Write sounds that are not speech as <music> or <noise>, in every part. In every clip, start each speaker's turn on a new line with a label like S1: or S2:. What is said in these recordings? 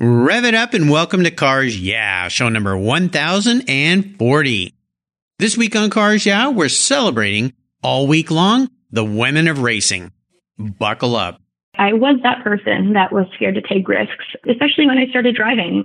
S1: Rev it up and welcome to Cars Yeah, show number 1040. This week on Cars Yeah, we're celebrating all week long the women of racing. Buckle up.
S2: I was that person that was scared to take risks, especially when I started driving.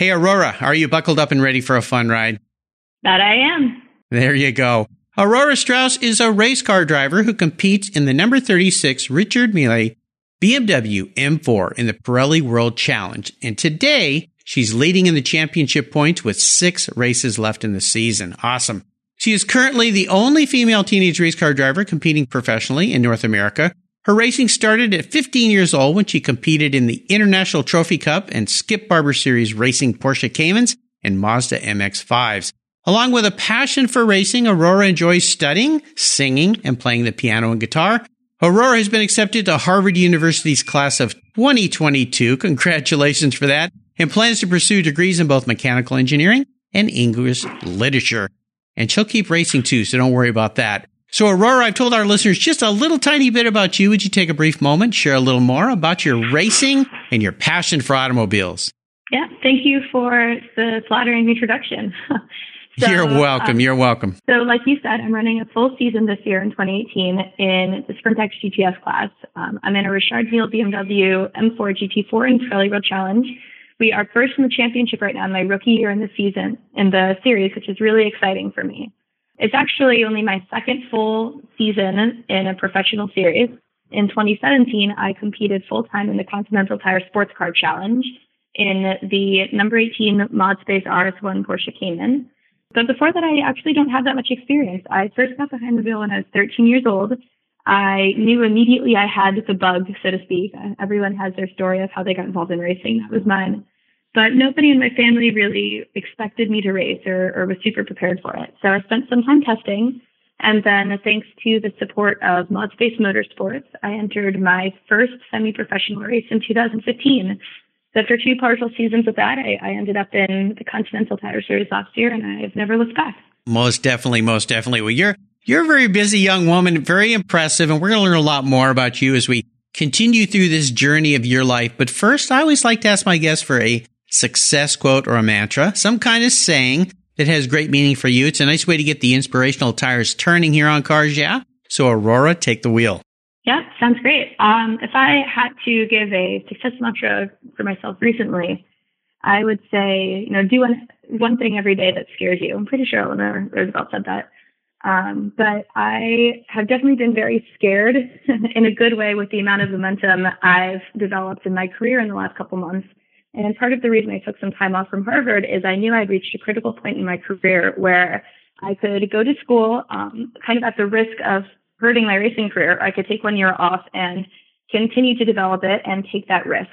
S1: Hey, Aurora, are you buckled up and ready for a fun ride?
S2: That I am.
S1: There you go. Aurora Strauss is a race car driver who competes in the number 36 Richard Mille BMW M4 in the Pirelli World Challenge. And today, she's leading in the championship points with six races left in the season. Awesome. She is currently the only female teenage race car driver competing professionally in North America. Her racing started at 15 years old when she competed in the International Trophy Cup and Skip Barber Series racing Porsche Caymans and Mazda MX-5s. Along with a passion for racing, Aurora enjoys studying, singing, and playing the piano and guitar. Aurora has been accepted to Harvard University's class of 2022. Congratulations for that. And plans to pursue degrees in both mechanical engineering and English literature and she'll keep racing too, so don't worry about that. So, Aurora, I've told our listeners just a little tiny bit about you. Would you take a brief moment, share a little more about your racing and your passion for automobiles?
S2: Yeah, thank you for the flattering introduction. <laughs>
S1: so, you're welcome. Uh, you're welcome.
S2: So, like you said, I'm running a full season this year in 2018 in the SprintX GTS class. Um, I'm in a Richard Mille BMW M4 GT4 in Pirelli World Challenge. We are first in the championship right now in my rookie year in the season in the series, which is really exciting for me. It's actually only my second full season in a professional series. In 2017, I competed full time in the Continental Tire Sports Car Challenge in the number 18 ModSpace RS1 Porsche Cayman. But before that, I actually don't have that much experience. I first got behind the wheel when I was 13 years old. I knew immediately I had the bug, so to speak. Everyone has their story of how they got involved in racing. That was mine. But nobody in my family really expected me to race or, or was super prepared for it. So I spent some time testing. And then, thanks to the support of ModSpace Motorsports, I entered my first semi professional race in 2015. So after two partial seasons of that, I, I ended up in the Continental Tire Series last year, and I've never looked back.
S1: Most definitely, most definitely. Well, you're you're a very busy young woman, very impressive, and we're going to learn a lot more about you as we continue through this journey of your life. But first, I always like to ask my guests for a success quote or a mantra, some kind of saying that has great meaning for you. It's a nice way to get the inspirational tires turning here on Cars Yeah. So, Aurora, take the wheel.
S2: Yeah, sounds great. Um, if I had to give a success mantra for myself recently, I would say, you know, do one, one thing every day that scares you. I'm pretty sure Eleanor Roosevelt said that. Um, but I have definitely been very scared <laughs> in a good way with the amount of momentum I've developed in my career in the last couple months. And part of the reason I took some time off from Harvard is I knew I'd reached a critical point in my career where I could go to school, um, kind of at the risk of hurting my racing career. I could take one year off and continue to develop it and take that risk.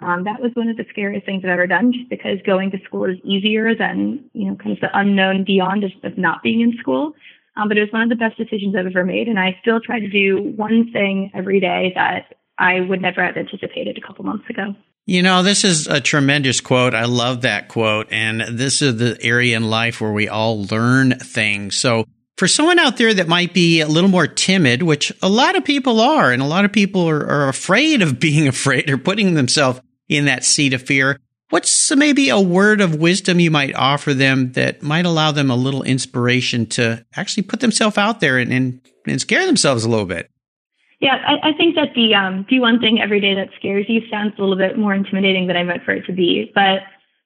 S2: Um, that was one of the scariest things I've ever done, just because going to school is easier than you know kind of the unknown beyond of, of not being in school. Um, but it was one of the best decisions I've ever made, and I still try to do one thing every day that I would never have anticipated a couple months ago.
S1: You know, this is a tremendous quote. I love that quote. And this is the area in life where we all learn things. So for someone out there that might be a little more timid, which a lot of people are, and a lot of people are, are afraid of <laughs> being afraid or putting themselves in that seat of fear, what's maybe a word of wisdom you might offer them that might allow them a little inspiration to actually put themselves out there and, and, and scare themselves a little bit?
S2: Yeah, I, I think that the um, do one thing every day that scares you sounds a little bit more intimidating than I meant for it to be. But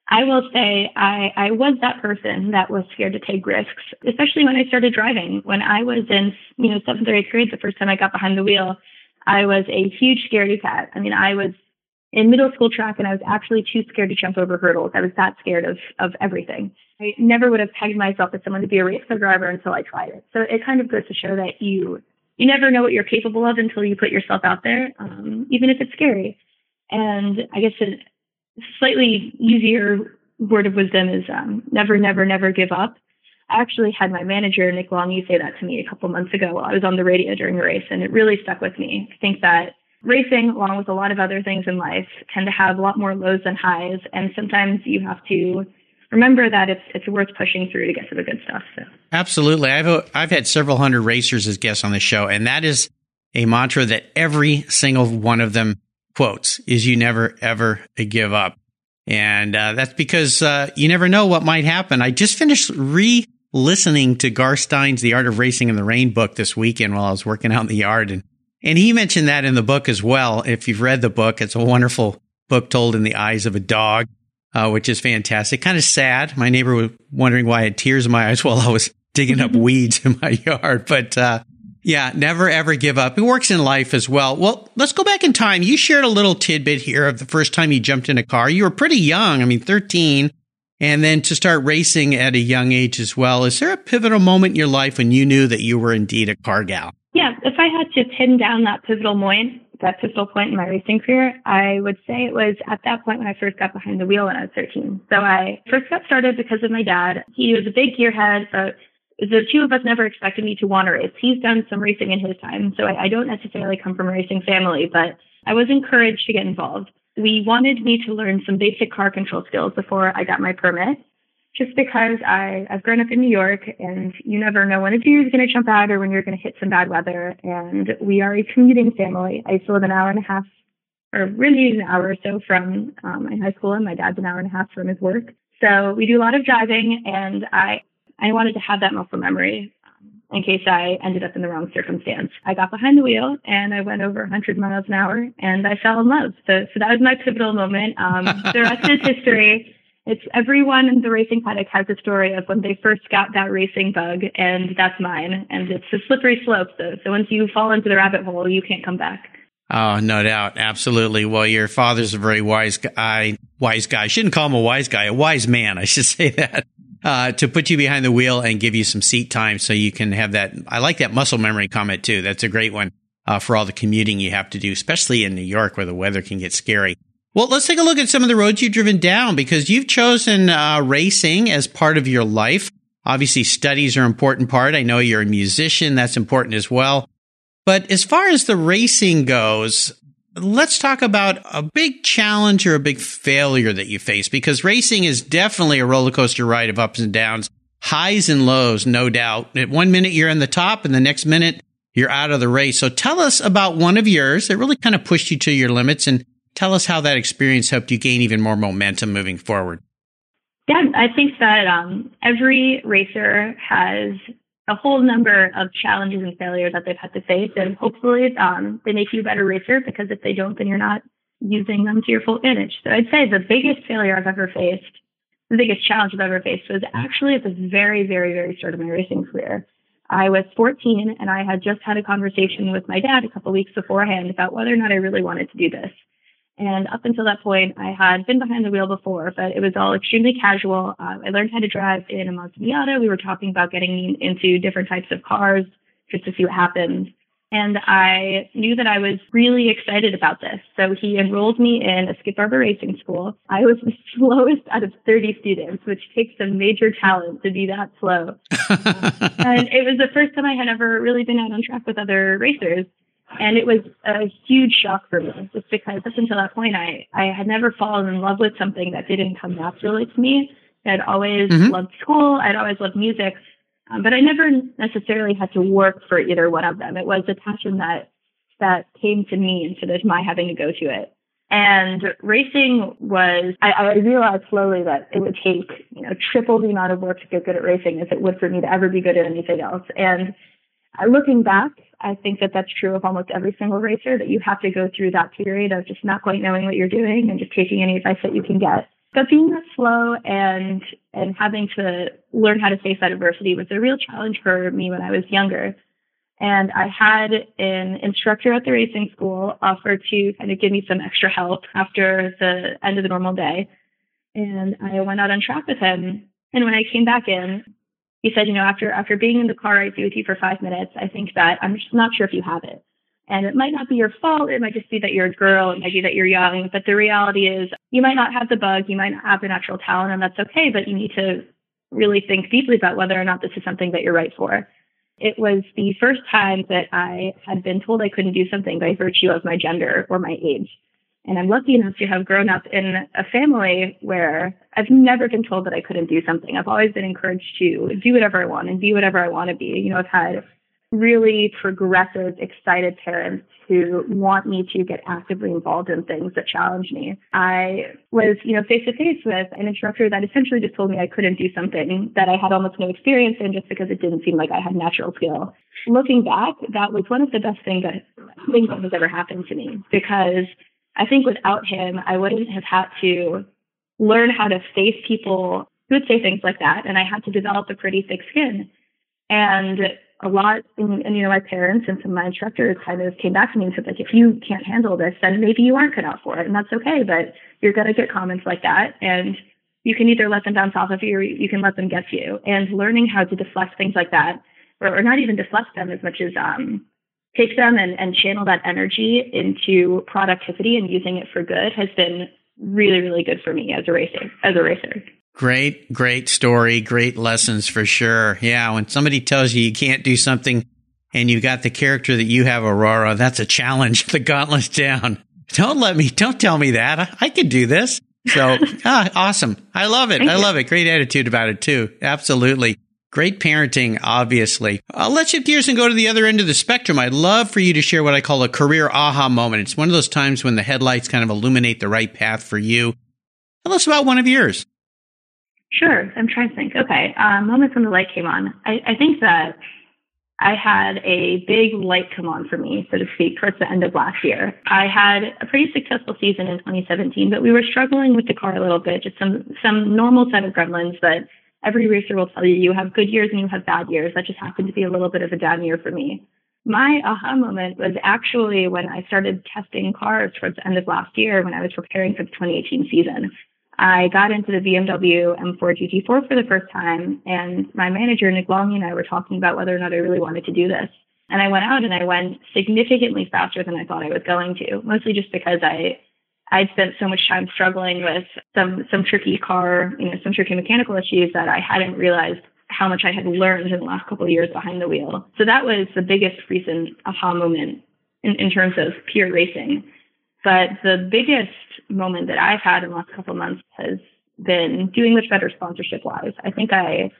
S2: I will say I, I was that person that was scared to take risks, especially when I started driving. When I was in, you know, seventh or eighth grade, the first time I got behind the wheel, I was a huge scaredy cat. I mean, I was in middle school track and I was actually too scared to jump over hurdles. I was that scared of, of everything. I never would have pegged myself as someone to be a race car driver until I tried it. So it kind of goes to show that you you never know what you're capable of until you put yourself out there, um, even if it's scary. And I guess a slightly easier word of wisdom is um, never, never, never give up. I actually had my manager, Nick Longhi, say that to me a couple months ago while I was on the radio during a race, and it really stuck with me. I think that racing, along with a lot of other things in life, tend to have a lot more lows than highs, and sometimes you have to remember that it's it's worth pushing through to get to the good stuff. So.
S1: Absolutely, I've I've had several hundred racers as guests on the show, and that is a mantra that every single one of them quotes: "Is you never ever give up." And uh, that's because uh, you never know what might happen. I just finished re listening to Garth Stein's The Art of Racing in the Rain book this weekend while I was working out in the yard. And, and he mentioned that in the book as well. If you've read the book, it's a wonderful book told in the eyes of a dog, uh, which is fantastic. Kind of sad. My neighbor was wondering why I had tears in my <laughs> eyes while I was digging up weeds in my <laughs> yard. But, uh, yeah, never ever give up. It works in life as well. Well, let's go back in time. You shared a little tidbit here of the first time you jumped in a car. You were pretty young. I mean, 13 and then to start racing at a young age as well. Is there a pivotal moment in your life when you knew that you were indeed a car gal?
S2: Yeah, if I had to pin down that pivotal point, that pivotal point in my racing career, I would say it was at that point when I first got behind the wheel when I was 13. So I first got started because of my dad. He was a big gearhead, but the two of us never expected me to want to race. He's done some racing in his time, so I, I don't necessarily come from a racing family, but I was encouraged to get involved. We wanted me to learn some basic car control skills before I got my permit, just because I, I've grown up in New York and you never know when a deer is going to jump out or when you're going to hit some bad weather. And we are a commuting family. I to live an hour and a half, or really an hour or so from um, my high school, and my dad's an hour and a half from his work. So we do a lot of driving, and I I wanted to have that muscle memory in case I ended up in the wrong circumstance. I got behind the wheel and I went over 100 miles an hour and I fell in love. So, so that was my pivotal moment. Um, the rest is history. It's everyone in the racing paddock has a story of when they first got that racing bug, and that's mine. And it's a slippery slope, though. So once you fall into the rabbit hole, you can't come back.
S1: Oh, no doubt. Absolutely. Well, your father's a very wise guy. Wise guy. I shouldn't call him a wise guy. A wise man. I should <laughs> say that uh, to put you behind the wheel and give you some seat time so you can have that. I like that muscle memory comment too. That's a great one uh, for all the commuting you have to do, especially in New York where the weather can get scary. Well, let's take a look at some of the roads you've driven down because you've chosen uh, racing as part of your life. Obviously, studies are an important part. I know you're a musician. That's important as well. But as far as the racing goes, let's talk about a big challenge or a big failure that you face because racing is definitely a roller coaster ride of ups and downs, highs and lows, no doubt. At one minute you're in the top and the next minute you're out of the race. So tell us about one of yours that really kind of pushed you to your limits and tell us how that experience helped you gain even more momentum moving forward.
S2: Yeah, I think that um, every racer has a whole number of challenges and failures that they've had to face. And hopefully um, they make you a better racer because if they don't, then you're not using them to your full advantage. So I'd say the biggest failure I've ever faced, the biggest challenge I've ever faced was actually at the very, very, very start of my racing career. I was 14 and I had just had a conversation with my dad a couple weeks beforehand about whether or not I really wanted to do this. And up until that point, I had been behind the wheel before, but it was all extremely casual. Uh, I learned how to drive in a Mazda Miata. We were talking about getting into different types of cars just to see what happened. And I knew that I was really excited about this. So he enrolled me in a Skip Barber Racing School. I was the <laughs> slowest out of 30 students, which takes some major talent to be that slow. <laughs> and it was the first time I had ever really been out on track with other racers. And it was a huge shock for me, just because up until that point, I, I had never fallen in love with something that didn't come naturally to me. I'd always mm-hmm. loved school. I'd always loved music. Um, but I never necessarily had to work for either one of them. It was a passion that, that came to me instead of my having to go to it. And racing was, I, I realized slowly that it would take, you know, triple the amount of work to get good at racing as it would for me to ever be good at anything else. And uh, looking back, I think that that's true of almost every single racer that you have to go through that period of just not quite knowing what you're doing and just taking any advice that you can get. But being that slow and and having to learn how to face that adversity was a real challenge for me when I was younger. And I had an instructor at the racing school offer to kind of give me some extra help after the end of the normal day. And I went out on track with him. And when I came back in, he said, you know, after after being in the car ride with you for five minutes, I think that I'm just not sure if you have it. And it might not be your fault. It might just be that you're a girl. It might be that you're young. But the reality is you might not have the bug. You might not have the natural talent and that's okay. But you need to really think deeply about whether or not this is something that you're right for. It was the first time that I had been told I couldn't do something by virtue of my gender or my age. And I'm lucky enough to have grown up in a family where I've never been told that I couldn't do something. I've always been encouraged to do whatever I want and be whatever I want to be. You know, I've had really progressive, excited parents who want me to get actively involved in things that challenge me. I was, you know, face to face with an instructor that essentially just told me I couldn't do something that I had almost no experience in just because it didn't seem like I had natural skill. Looking back, that was one of the best things that things that has ever happened to me because I think without him, I wouldn't have had to learn how to face people who would say things like that. And I had to develop a pretty thick skin. And a lot, and, and, you know, my parents and some of my instructors kind of came back to me and said, like, if you can't handle this, then maybe you aren't cut out for it. And that's okay. But you're going to get comments like that. And you can either let them bounce off of you or you can let them get you. And learning how to deflect things like that, or, or not even deflect them as much as um, take them and, and channel that energy into productivity and using it for good has been really, really good for me as a racer, as a racer.
S1: Great, great story. Great lessons for sure. Yeah. When somebody tells you you can't do something and you've got the character that you have, Aurora, that's a challenge. <laughs> The gauntlet's down. Don't let me, don't tell me that. I, I can do this. So, <laughs> ah, awesome. I love it.
S2: Thank
S1: I
S2: you.
S1: love it. Great attitude about it too. Absolutely. Great parenting, obviously. Uh, let's shift gears and go to the other end of the spectrum. I'd love for you to share what I call a career aha moment. It's one of those times when the headlights kind of illuminate the right path for you. Tell us about one of yours.
S2: Sure. I'm trying to think. Okay. Um, moments when the light came on. I, I think that I had a big light come on for me, so to speak, towards the end of last year. I had a pretty successful season in 2017, but we were struggling with the car a little bit, just some some normal set of gremlins that every racer will tell you you have good years and you have bad years. That just happened to be a little bit of a down year for me. My aha moment was actually when I started testing cars towards the end of last year when I was preparing for the 2018 season. I got into the BMW M4 GT4 for the first time, and my manager, Nick Longhi, and I were talking about whether or not I really wanted to do this. And I went out and I went significantly faster than I thought I was going to, mostly just because I I'd spent so much time struggling with some some tricky car, you know, some tricky mechanical issues that I hadn't realized how much I had learned in the last couple of years behind the wheel. So that was the biggest recent aha moment in, in terms of pure racing. But the biggest moment that I've had in the last couple of months has been doing much better sponsorship wise. I think I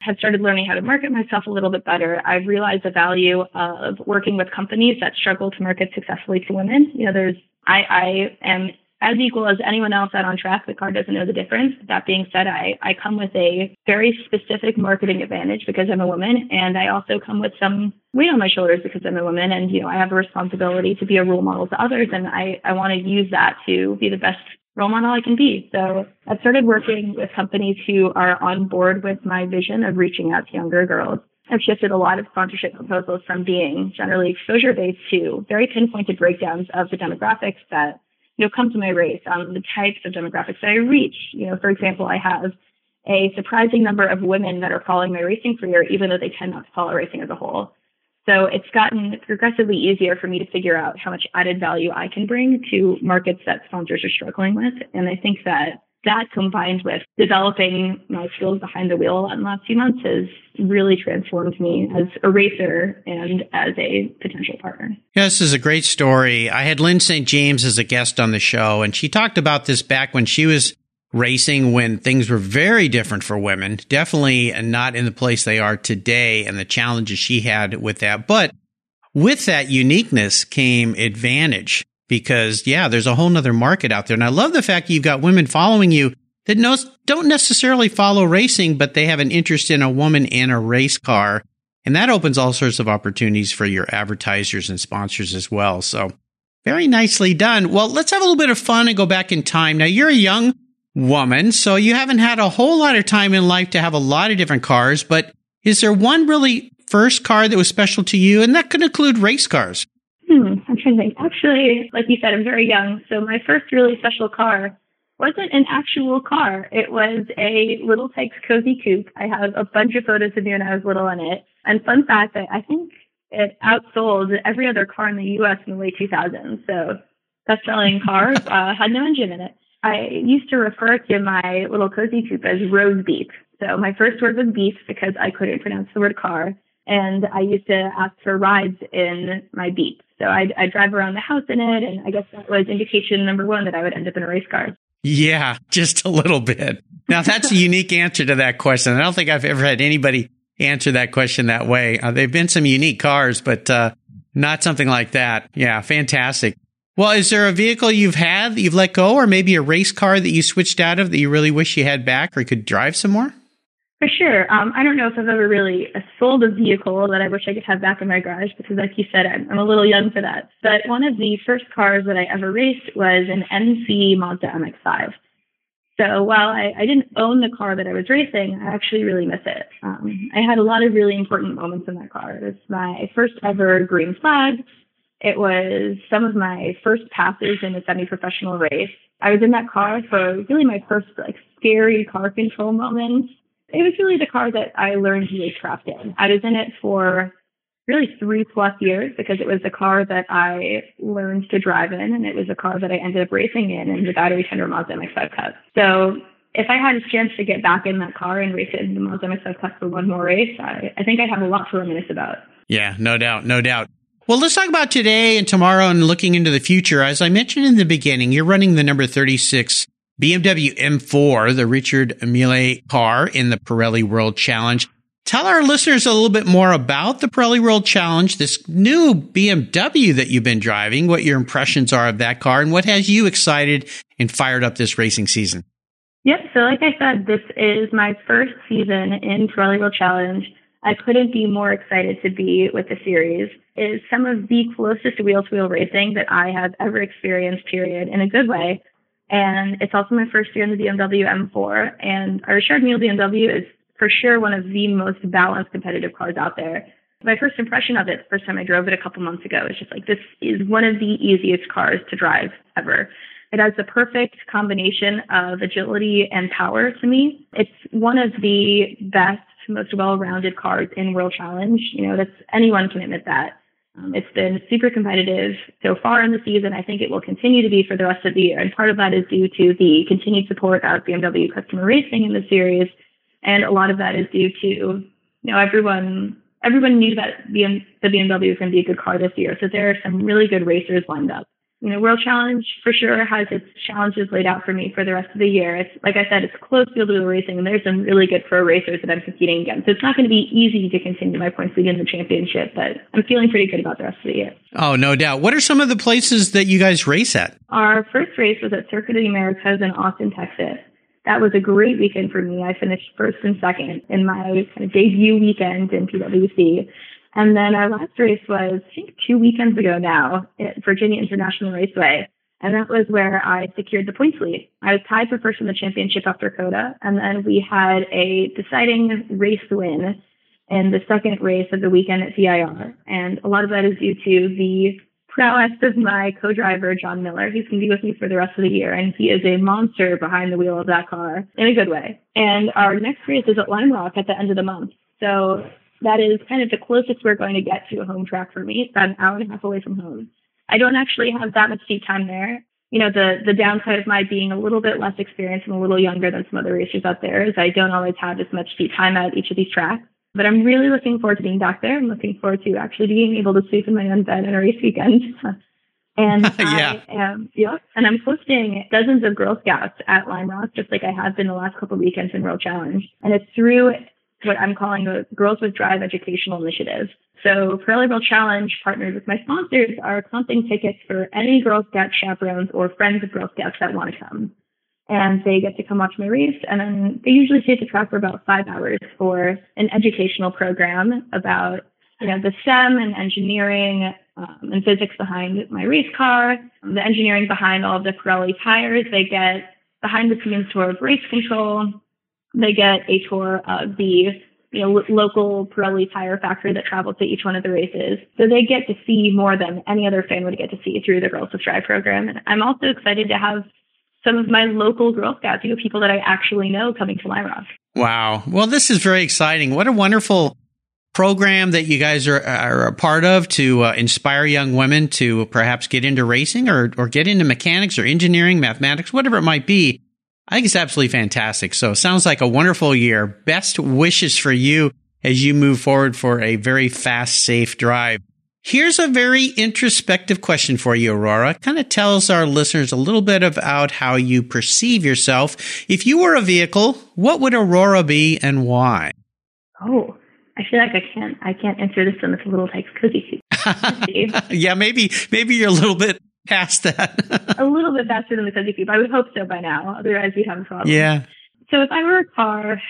S2: have started learning how to market myself a little bit better. I've realized the value of working with companies that struggle to market successfully to women. You know, there's I, I am as equal as anyone else out on track. The car doesn't know the difference. That being said, I, I come with a very specific marketing advantage because I'm a woman, and I also come with some weight on my shoulders because I'm a woman, and you know I have a responsibility to be a role model to others, and I, I want to use that to be the best role model I can be. So I've started working with companies who are on board with my vision of reaching out to younger girls. I've shifted a lot of sponsorship proposals from being generally exposure based to very pinpointed breakdowns of the demographics that you know, come to my race, um, the types of demographics that I reach. You know, for example, I have a surprising number of women that are following my racing career, even though they tend not to follow racing as a whole. So it's gotten progressively easier for me to figure out how much added value I can bring to markets that sponsors are struggling with. And I think that that combined with developing my skills behind the wheel in the last few months has really transformed me as a racer and as a potential partner.
S1: Yeah, this is a great story. I had Lyn St. James as a guest on the show, and she talked about this back when she was racing when things were very different for women, definitely not in the place they are today and the challenges she had with that. But with that uniqueness came advantage because yeah, there's a whole nother market out there. And I love the fact you've got women following you that knows, don't necessarily follow racing, but they have an interest in a woman in a race car. And that opens all sorts of opportunities for your advertisers and sponsors as well. So very nicely done. Well, let's have a little bit of fun and go back in time. Now you're a young woman, so you haven't had a whole lot of time in life to have a lot of different cars, but is there one really first car that was special to you? And that could include race cars.
S2: Hmm, I'm trying to think. Actually, like you said, I'm very young. So my first really special car wasn't an actual car. It was a Little Tikes Cozy Coupe. I have a bunch of photos of me when I was little in it. And fun fact, I, I think it outsold every other car in the U.S. in the late 2000s. So best-selling <laughs> car uh, had no engine in it. I used to refer to my little cozy coupe as Rose Beep. So my first word was beef because I couldn't pronounce the word car, and I used to ask for rides in my Beep. So I'd, I'd drive around the house in it, and I guess that was indication number one that I would end up in a race car.
S1: Yeah, just a little bit. Now that's a <laughs> unique answer to that question. I don't think I've ever had anybody answer that question that way. Uh, they've been some unique cars, but uh, not something like that. Yeah, fantastic. Well, is there a vehicle you've had that you've let go, or maybe a race car that you switched out of that you really wish you had back or could drive some more?
S2: For sure. Um, I don't know if I've ever really sold a vehicle that I wish I could have back in my garage because, like you said, I'm, I'm a little young for that. But one of the first cars that I ever raced was an NC Mazda MX-5. So while I, I didn't own the car that I was racing, I actually really miss it. Um, I had a lot of really important moments in that car. It was my first ever green flag. It was some of my first passes in a semi-professional race. I was in that car for really my first like scary car control moments. It was really the car that I learned to racecraft in. I was in it for really three plus years because it was the car that I learned to drive in and it was the car that I ended up racing in in the battery tender Mazda MX-5 Cup. So if I had a chance to get back in that car and race it in the Mazda MX-5 Cup for one more race, I, I think I'd have a lot to reminisce about.
S1: Yeah, no doubt, no doubt. Well, let's talk about today and tomorrow and looking into the future. As I mentioned in the beginning, you're running the number 36 BMW M4, the Richard Mille car in the Pirelli World Challenge. Tell our listeners a little bit more about the Pirelli World Challenge, this new BMW that you've been driving, what your impressions are of that car, and what has you excited and fired up this racing season.
S2: Yep. So, like I said, this is my first season in Pirelli World Challenge. I couldn't be more excited to be with the series. It is some of the closest wheel to wheel racing that I have ever experienced, period, in a good way. And it's also my first year in the BMW M4. And our Richard Mille BMW is for sure one of the most balanced competitive cars out there. My first impression of it, the first time I drove it a couple months ago, is just like this is one of the easiest cars to drive ever. It has the perfect combination of agility and power to me. It's one of the best, most well-rounded cars in World Challenge. You know, that's anyone can admit that. Um, it's been super competitive so far in the season. I think it will continue to be for the rest of the year. And part of that is due to the continued support of BMW customer racing in the series and a lot of that is due to, you know, everyone everyone knew that BM, the BMW was going to be a good car this year. So there are some really good racers lined up. You know, World Challenge for sure has its challenges laid out for me for the rest of the year. It's like I said, it's close field wheel racing, and there's some really good pro racers that I'm competing against. So it's not going to be easy to continue my points lead in the championship, but I'm feeling pretty good about the rest of the year.
S1: Oh, no doubt. What are some of the places that you guys race at?
S2: Our first race was at Circuit of the Americas in Austin, Texas that was a great weekend for me. I finished first and second in my kind of debut weekend in PWC. And then our last race was, I think, two weekends ago now at Virginia International Raceway. And that was where I secured the points lead. I was tied for first in the championship after COTA. And then we had a deciding race win in the second race of the weekend at VIR. And a lot of that is due to the prowess of my co-driver, John Miller. He's going to be with me for the rest of the year, and he is a monster behind the wheel of that car in a good way. And our next race is at Lime Rock at the end of the month. So that is kind of the closest we're going to get to a home track for me. It's about an hour and a half away from home. I don't actually have that much seat time there. You know, the, the downside of my being a little bit less experienced and a little younger than some other racers out there is I don't always have as much seat time at each of these tracks. But I'm really looking forward to being back there. I'm looking forward to actually being able to sleep in my own bed on a race weekend. <laughs> and <laughs>
S1: yeah.
S2: I am, yeah, and I'm hosting dozens of Girl Scouts at Lime Rock, just like I have been the last couple of weekends in World Challenge. And it's through what I'm calling the Girls with Drive Educational Initiative. So Pirelli World Challenge partnered with my sponsors are comping tickets for any Girl Scout chaperones or friends of Girl Scouts that want to come and they get to come watch my race. And then they usually stay at the track for about five hours for an educational program about, you know, the STEM and engineering um, and physics behind my race car, the engineering behind all of the Pirelli tires. They get behind the scenes tour of race control. They get a tour of the you know, local Pirelli tire factory that travels to each one of the races. So they get to see more than any other fan would get to see through the Girls with Drive program. And I'm also excited to have some of my local Girl Scouts, you know, people that I actually know coming to Lime Rock.
S1: Wow. Well, this is very exciting. What a wonderful program that you guys are, are a part of to uh, inspire young women to perhaps get into racing or, or get into mechanics or engineering, mathematics, whatever it might be. I think it's absolutely fantastic. So it sounds like a wonderful year. Best wishes for you as you move forward for a very fast, safe drive. Here's a very introspective question for you, Aurora. Kind of tells our listeners a little bit about how you perceive yourself. If you were a vehicle, what would Aurora be and why?
S2: Oh, I feel like I can't. I can't answer this one It's a little like cozy <laughs>
S1: yeah, maybe maybe you're a little bit past that.
S2: a little bit faster than the cozy but I would hope so by now. Otherwise, we'd have a problem.
S1: Yeah.
S2: So if I were a car,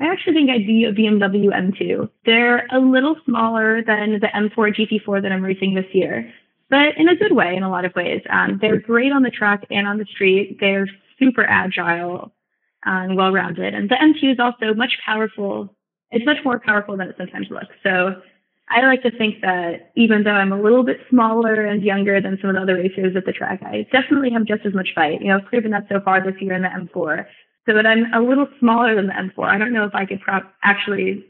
S2: I actually think I'd be a BMW M2. They're a little smaller than the M4 GT4 that I'm racing this year, but in a good way in a lot of ways. Um, they're great on the track and on the street. They're super agile and well-rounded. And the M2 is also much powerful. It's much more powerful than it sometimes looks. So I like to think that even though I'm a little bit smaller and younger than some of the other racers at the track, I definitely have just as much fight. You know, I've proven that so far this year in the M4 so that I'm a little smaller than the M4. I don't know if I could pro- actually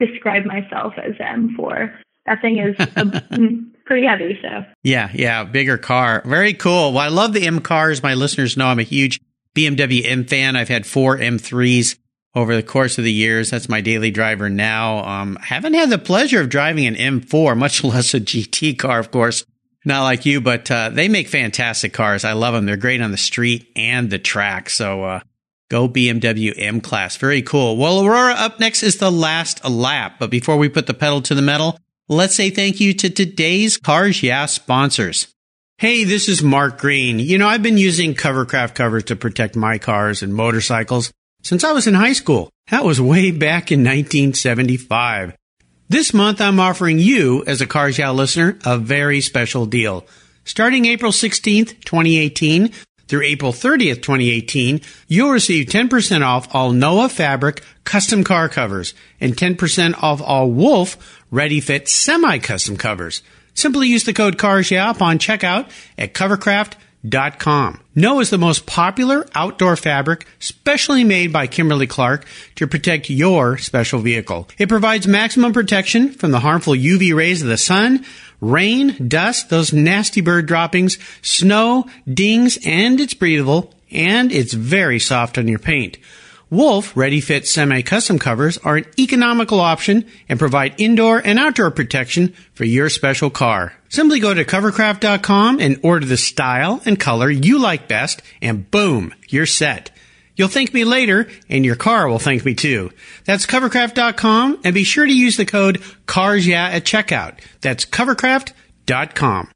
S2: describe myself as M4. That thing is a, <laughs> pretty heavy. So
S1: yeah, yeah, bigger car, very cool. Well, I love the M cars. My listeners know I'm a huge BMW M fan. I've had four M3s over the course of the years. That's my daily driver now. Um, haven't had the pleasure of driving an M4, much <laughs> less a GT car, of course. Not like you, but uh, they make fantastic cars. I love them. They're great on the street and the track. So uh, Go BMW M Class. Very cool. Well, Aurora, up next is the last lap. But before we put the pedal to the metal, let's say thank you to today's Cars Yeah sponsors. Hey, this is Mark Green. You know, I've been using Covercraft covers to protect my cars and motorcycles since I was in high school. That was way back in 1975. This month, I'm offering you, as a Cars Yeah listener, a very special deal. Starting April 16th, 2018, through April 30th, 2018, you'll receive 10% off all Noah Fabric custom car covers and 10% off all Wolf Ready Fit semi-custom covers. Simply use the code CARS yeah upon checkout at covercraft.com. Noah is the most popular outdoor fabric specially made by Kimberly Clark to protect your special vehicle. It provides maximum protection from the harmful UV rays of the sun, rain, dust, those nasty bird droppings, snow, dings, and it's breathable, and it's very soft on your paint. Wolf Ready Fit semi-custom covers are an economical option and provide indoor and outdoor protection for your special car. Simply go to covercraft.com and order the style and color you like best and boom, you're set. You'll thank me later, and your car will thank me too. That's covercraft.com, and be sure to use the code CARSYEAH at checkout. That's covercraft.com.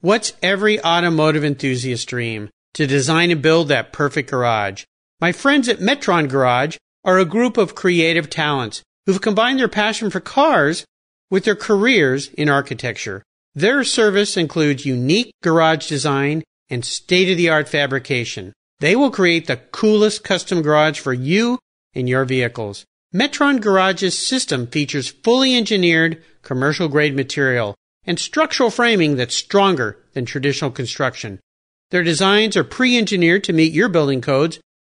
S1: What's every automotive enthusiast dream? To design and build that perfect garage. My friends at Metron Garage are a group of creative talents who've combined their passion for cars with their careers in architecture. Their service includes unique garage design and state of the art fabrication. They will create the coolest custom garage for you and your vehicles. Metron Garage's system features fully engineered commercial grade material and structural framing that's stronger than traditional construction. Their designs are pre-engineered to meet your building codes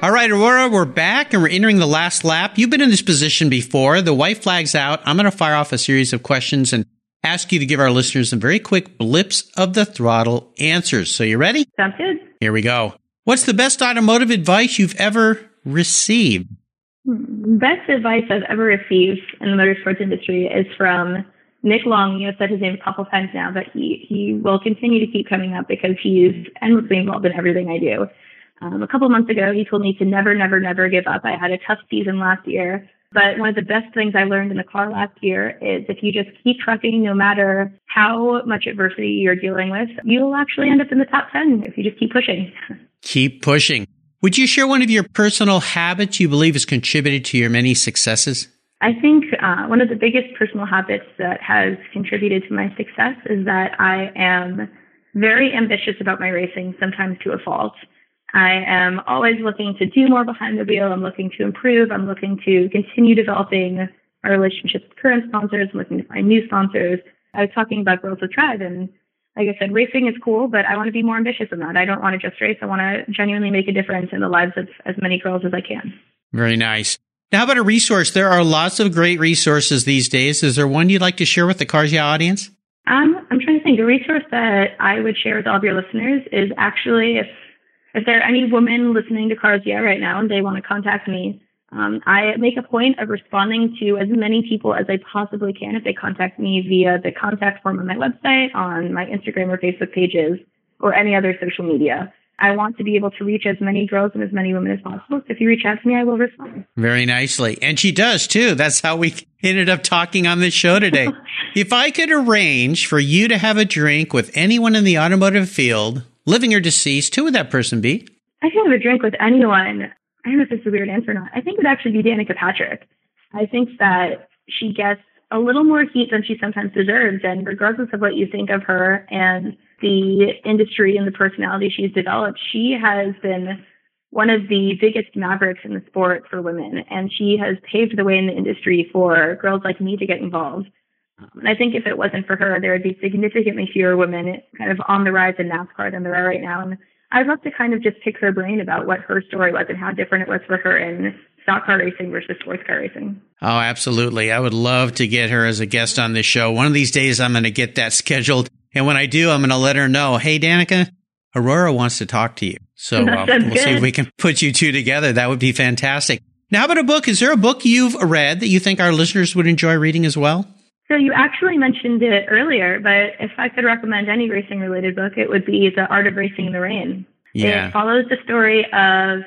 S1: All right, Aurora, we're back and we're entering the last lap. You've been in this position before. The white flag's out. I'm going to fire off a series of questions and ask you to give our listeners some very quick blips of the throttle answers. So you ready?
S2: Sounds good.
S1: Here we go. What's the best automotive advice you've ever received?
S2: Best advice I've ever received in the motorsports industry is from Nick Long. You have said his name a couple times now, but he, he will continue to keep coming up because he's endlessly involved in everything I do. Um, a couple months ago, he told me to never, never, never give up. I had a tough season last year, but one of the best things I learned in the car last year is if you just keep trucking, no matter how much adversity you're dealing with, you'll actually end up in the top 10 if you just keep pushing. <laughs>
S1: Keep pushing. Would you share one of your personal habits you believe has contributed to your many successes?
S2: I think uh, one of the biggest personal habits that has contributed to my success is that I am very ambitious about my racing, sometimes to a fault. I am always looking to do more behind the wheel. I'm looking to improve. I'm looking to continue developing my relationships with current sponsors, I'm looking to find new sponsors. I was talking about Girls with Tread, and like I said, racing is cool, but I want to be more ambitious than that. I don't want to just race. I want to genuinely make a difference in the lives of as many girls as I can.
S1: Very nice. Now, how about a resource? There are lots of great resources these days. Is there one you'd like to share with the Cars Yeah audience?
S2: Um, I'm trying to think. A resource that I would share with all of your listeners is actually if if there are any women listening to Cars Yeah right now and they want to contact me, um, I make a point of responding to as many people as I possibly can if they contact me via the contact form on my website, on my Instagram or Facebook pages, or any other social media. I want to be able to reach as many girls and as many women as possible. So if you reach out to me, I will respond.
S1: Very nicely. And she does too. That's how we ended up talking on this show today. <laughs> if I could arrange for you to have a drink with anyone in the automotive field, living or deceased, who would that person be?
S2: I can have a drink with anyone. I don't know if this is a weird answer or not. I think it would actually be Danica Patrick. I think that she gets a little more heat than she sometimes deserves. And regardless of what you think of her and the industry and the personality she's developed, she has been one of the biggest mavericks in the sport for women. And she has paved the way in the industry for girls like me to get involved. And I think if it wasn't for her, there would be significantly fewer women kind of on the rise in NASCAR than there are right now. And I'd love to kind of just pick her brain about what her story was and how different it was for her in stock car racing versus sports car racing.
S1: Oh, absolutely. I would love to get her as a guest on this show. One of these days, I'm going to get that scheduled. And when I do, I'm going to let her know, hey, Danica, Aurora wants to talk to you. So <laughs> uh, we'll good. see if we can put you two together. That would be fantastic. Now, how about a book? Is there a book you've read that you think our listeners would enjoy reading as well?
S2: So you actually mentioned it earlier, but if I could recommend any racing related book, it would be The Art of Racing in the Rain.
S1: Yeah.
S2: It follows the story of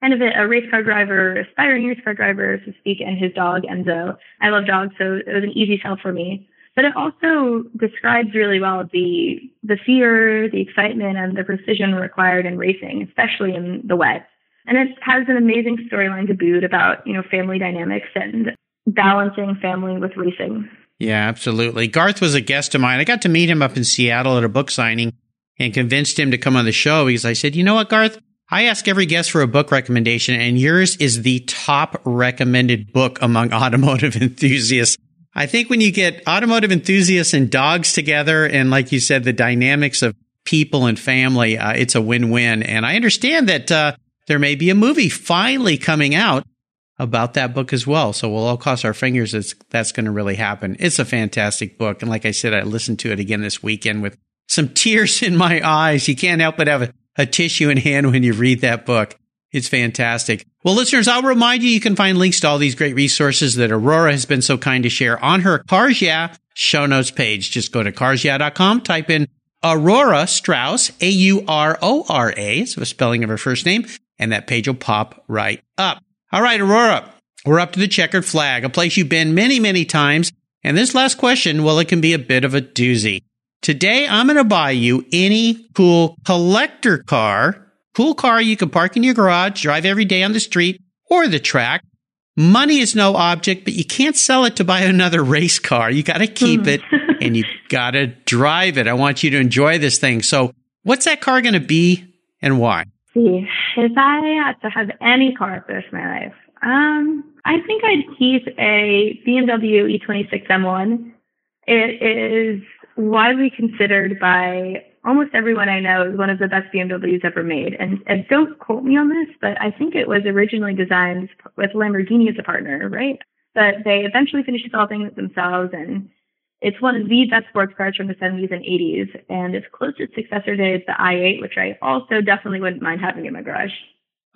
S2: kind of a, a race car driver, aspiring race car driver, so to speak, and his dog, Enzo. I love dogs, so it was an easy sell for me. But it also describes really well the the fear, the excitement, and the precision required in racing, especially in the wet. And it has an amazing storyline to boot about, you know, family dynamics and balancing family with racing.
S1: Yeah, absolutely. Garth was a guest of mine. I got to meet him up in Seattle at a book signing and convinced him to come on the show because I said, you know what, Garth? I ask every guest for a book recommendation, and yours is the top recommended book among <laughs> automotive enthusiasts. I think when you get automotive enthusiasts and dogs together, and like you said, the dynamics of people and family, uh, it's a win-win. And I understand that uh, there may be a movie finally coming out about that book as well. So we'll all cross our fingers that that's going to really happen. It's a fantastic book, and like I said, I listened to it again this weekend with some <laughs> tears in my eyes. You can't help but have a a tissue in hand when you read that book. It's fantastic. Well, listeners, I'll remind you, you can find links to all these great resources that Aurora has been so kind to share on her Cars Yeah show notes page. Just go to carsyeah.com, type in Aurora Strauss, A-U-R-O-R-A, so the spelling of her first name, and that page will pop right up. All right, Aurora, we're up to the checkered flag, a place you've been many, many times. And this last question, well, it can be a bit of a doozy. Today, I'm going to buy you any cool collector car, cool car you can park in your garage, drive every day on the street or the track. Money is no object, but you can't sell it to buy another race car. You got to keep it mm. <laughs> and you got to drive it. I want you to enjoy this thing. So what's that car going to be and why?
S2: See, if I had to have any car for the rest of my life, um, I think I'd keep a BMW E26 M1. It is widely considered by almost everyone I know as one of the best BMWs ever made. And, and don't quote me on this, but I think it was originally designed with Lamborghini as a partner, right? But they eventually finished developing it themselves, and it's one of the best sports cars from the 70s and 80s. And its closest successor to is the i8, which I also definitely wouldn't mind having in my garage.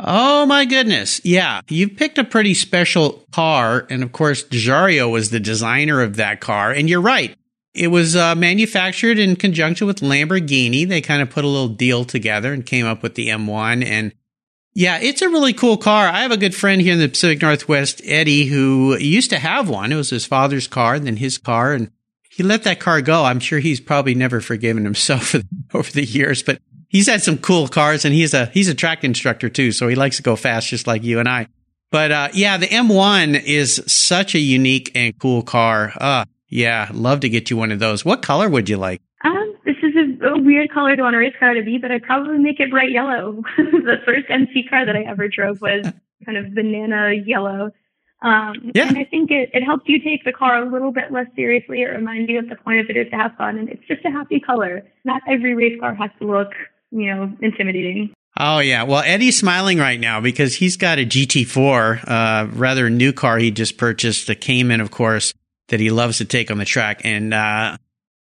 S1: Oh my goodness. Yeah. You've picked a pretty special car. And of course, Giugiaro was the designer of that car. And you're right. It was uh, manufactured in conjunction with Lamborghini. They kind of put a little deal together and came up with the M1. And yeah, it's a really cool car. I have a good friend here in the Pacific Northwest, Eddie, who used to have one. It was his father's car and then his car. And he let that car go. I'm sure he's probably never forgiven himself <laughs> over the years, but he's had some cool cars, and he's a he's a track instructor too, so he likes to go fast, just like you and I. But uh, yeah, the M1 is such a unique and cool car. Uh, yeah, love to get you one of those. What color would you like?
S2: Um, this is a, a weird color to want a race car to be, but I'd probably make it bright yellow. <laughs> the first MC car that I ever drove was <laughs> kind of banana yellow. Um, yeah. And I think it, it helps you take the car a little bit less seriously. It reminds you that the point of it is to have fun, and it's just a happy color. Not every race car has to look, you know, intimidating.
S1: Oh yeah, well Eddie's smiling right now because he's got a GT4, uh, rather new car he just purchased, the Cayman, of course, that he loves to take on the track, and uh,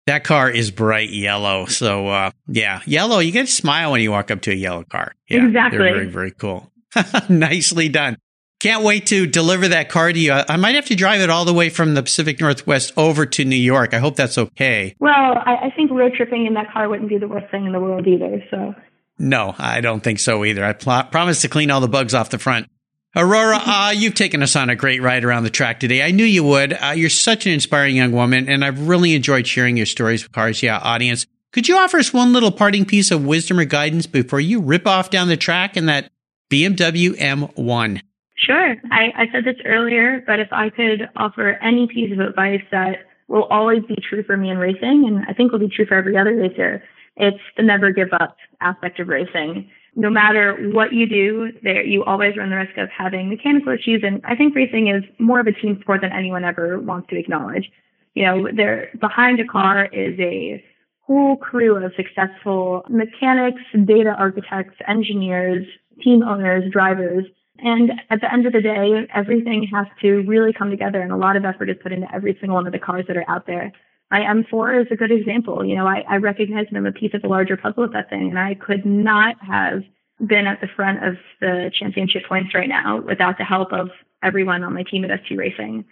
S1: that car is bright yellow. So uh, yeah, yellow. You get a smile when you walk up to a yellow car. Yeah,
S2: exactly.
S1: They're very very cool. <laughs> Nicely done. Can't wait to deliver that car to you. I might have to drive it all the way from the Pacific Northwest over to New York. I hope that's okay.
S2: Well, I, I think road tripping in that car wouldn't be the worst thing in the world either. So
S1: no, I don't think so either. I pl- promise to clean all the bugs off the front. Aurora, <laughs> uh, you've taken us on a great ride around the track today. I knew you would. Uh, you're such an inspiring young woman, and I've really enjoyed sharing your stories with Cars Yeah audience. Could you offer us one little parting piece of wisdom or guidance before you rip off down the track in that BMW M1?
S2: Sure. I, I said this earlier, but if I could offer any piece of advice that will always be true for me in racing, and I think will be true for every other racer, it's the never give up aspect of racing. No matter what you do, there you always run the risk of having mechanical issues. And I think racing is more of a team sport than anyone ever wants to acknowledge. You know, there behind a car is a whole crew of successful mechanics, data architects, engineers, team owners, drivers. And at the end of the day, everything has to really come together and a lot of effort is put into every single one of the cars that are out there my M4 is a good example. You know, I, I recognize that I'm a piece of the larger puzzle of that thing, and I could not have been at the front of the championship points right now without the help of everyone on my team at ST Racing.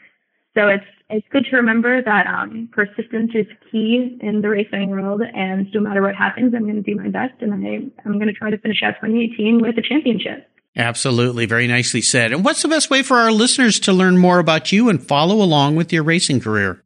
S2: So it's it's good to remember that um, persistence is key in the racing world, and no matter what happens, I'm going to do my best, and I I'm going to try to finish out 2018 with a championship.
S1: Absolutely, very nicely said. And what's the best way for our listeners to learn more about you and follow along with your racing career?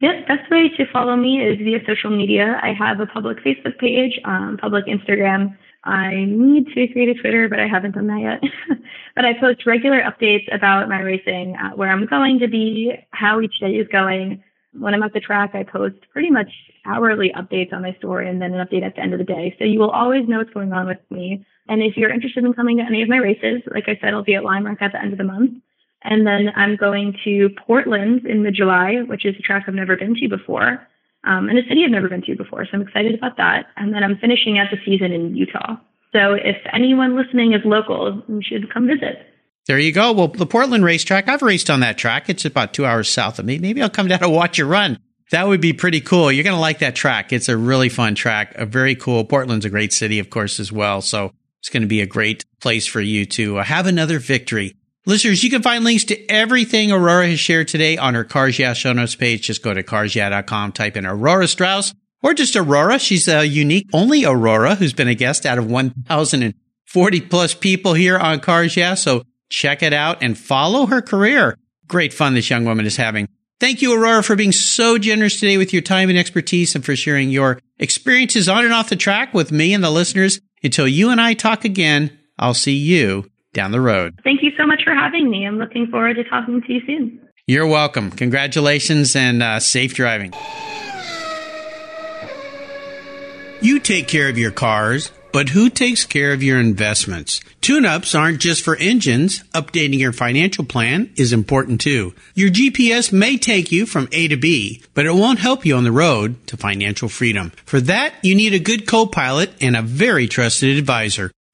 S2: Yep, best way to follow me is via social media. I have a public Facebook page, um, public Instagram. I need to create a Twitter, but I haven't done that yet. <laughs> but I post regular updates about my racing, uh, where I'm going to be, how each day is going. When I'm at the track, I post pretty much hourly updates on my story and then an update at the end of the day. So you will always know what's going on with me. And if you're interested in coming to any of my races, like I said, I'll be at Lime Rock at the end of the month. And then I'm going to Portland in mid July, which is a track I've never been to before, um, and a city I've never been to before. So I'm excited about that. And then I'm finishing out the season in Utah. So if anyone listening is local, you should come visit.
S1: There you go. Well, the Portland racetrack, I've raced on that track. It's about two hours south of me. Maybe I'll come down and watch you run. That would be pretty cool. You're going to like that track. It's a really fun track. A very cool. Portland's a great city, of course, as well. So it's going to be a great place for you to uh, have another victory. Listeners, you can find links to everything Aurora has shared today on her Cars Yeah show notes page. Just go to carsyeah.com, type in Aurora Straus or just Aurora. She's a unique only Aurora who's been a guest out of 1,040 plus people here on Cars Yeah. So check it out and follow her career. Great fun this young woman is having. Thank you, Aurora, for being so generous today with your time and expertise and for sharing your experiences on and off the track with me and the listeners. Until you and I talk again, I'll see you down the road.
S2: Thank you so much for having me. I'm looking forward to talking to you soon.
S1: You're welcome. Congratulations and uh, safe driving. You take care of your cars, but who takes care of your investments? Tune ups aren't just for engines. Updating your financial plan is important too. Your GPS may take you from A to B, but it won't help you on the road to financial freedom. For that, you need a good co pilot and a very trusted advisor.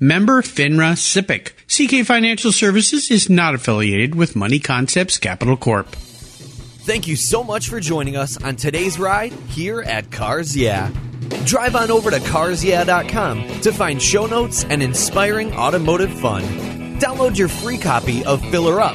S1: Member FINRA SIPC. CK Financial Services is not affiliated with Money Concepts Capital Corp.
S3: Thank you so much for joining us on today's ride here at Cars Yeah. Drive on over to carsyeah.com to find show notes and inspiring automotive fun. Download your free copy of Filler Up,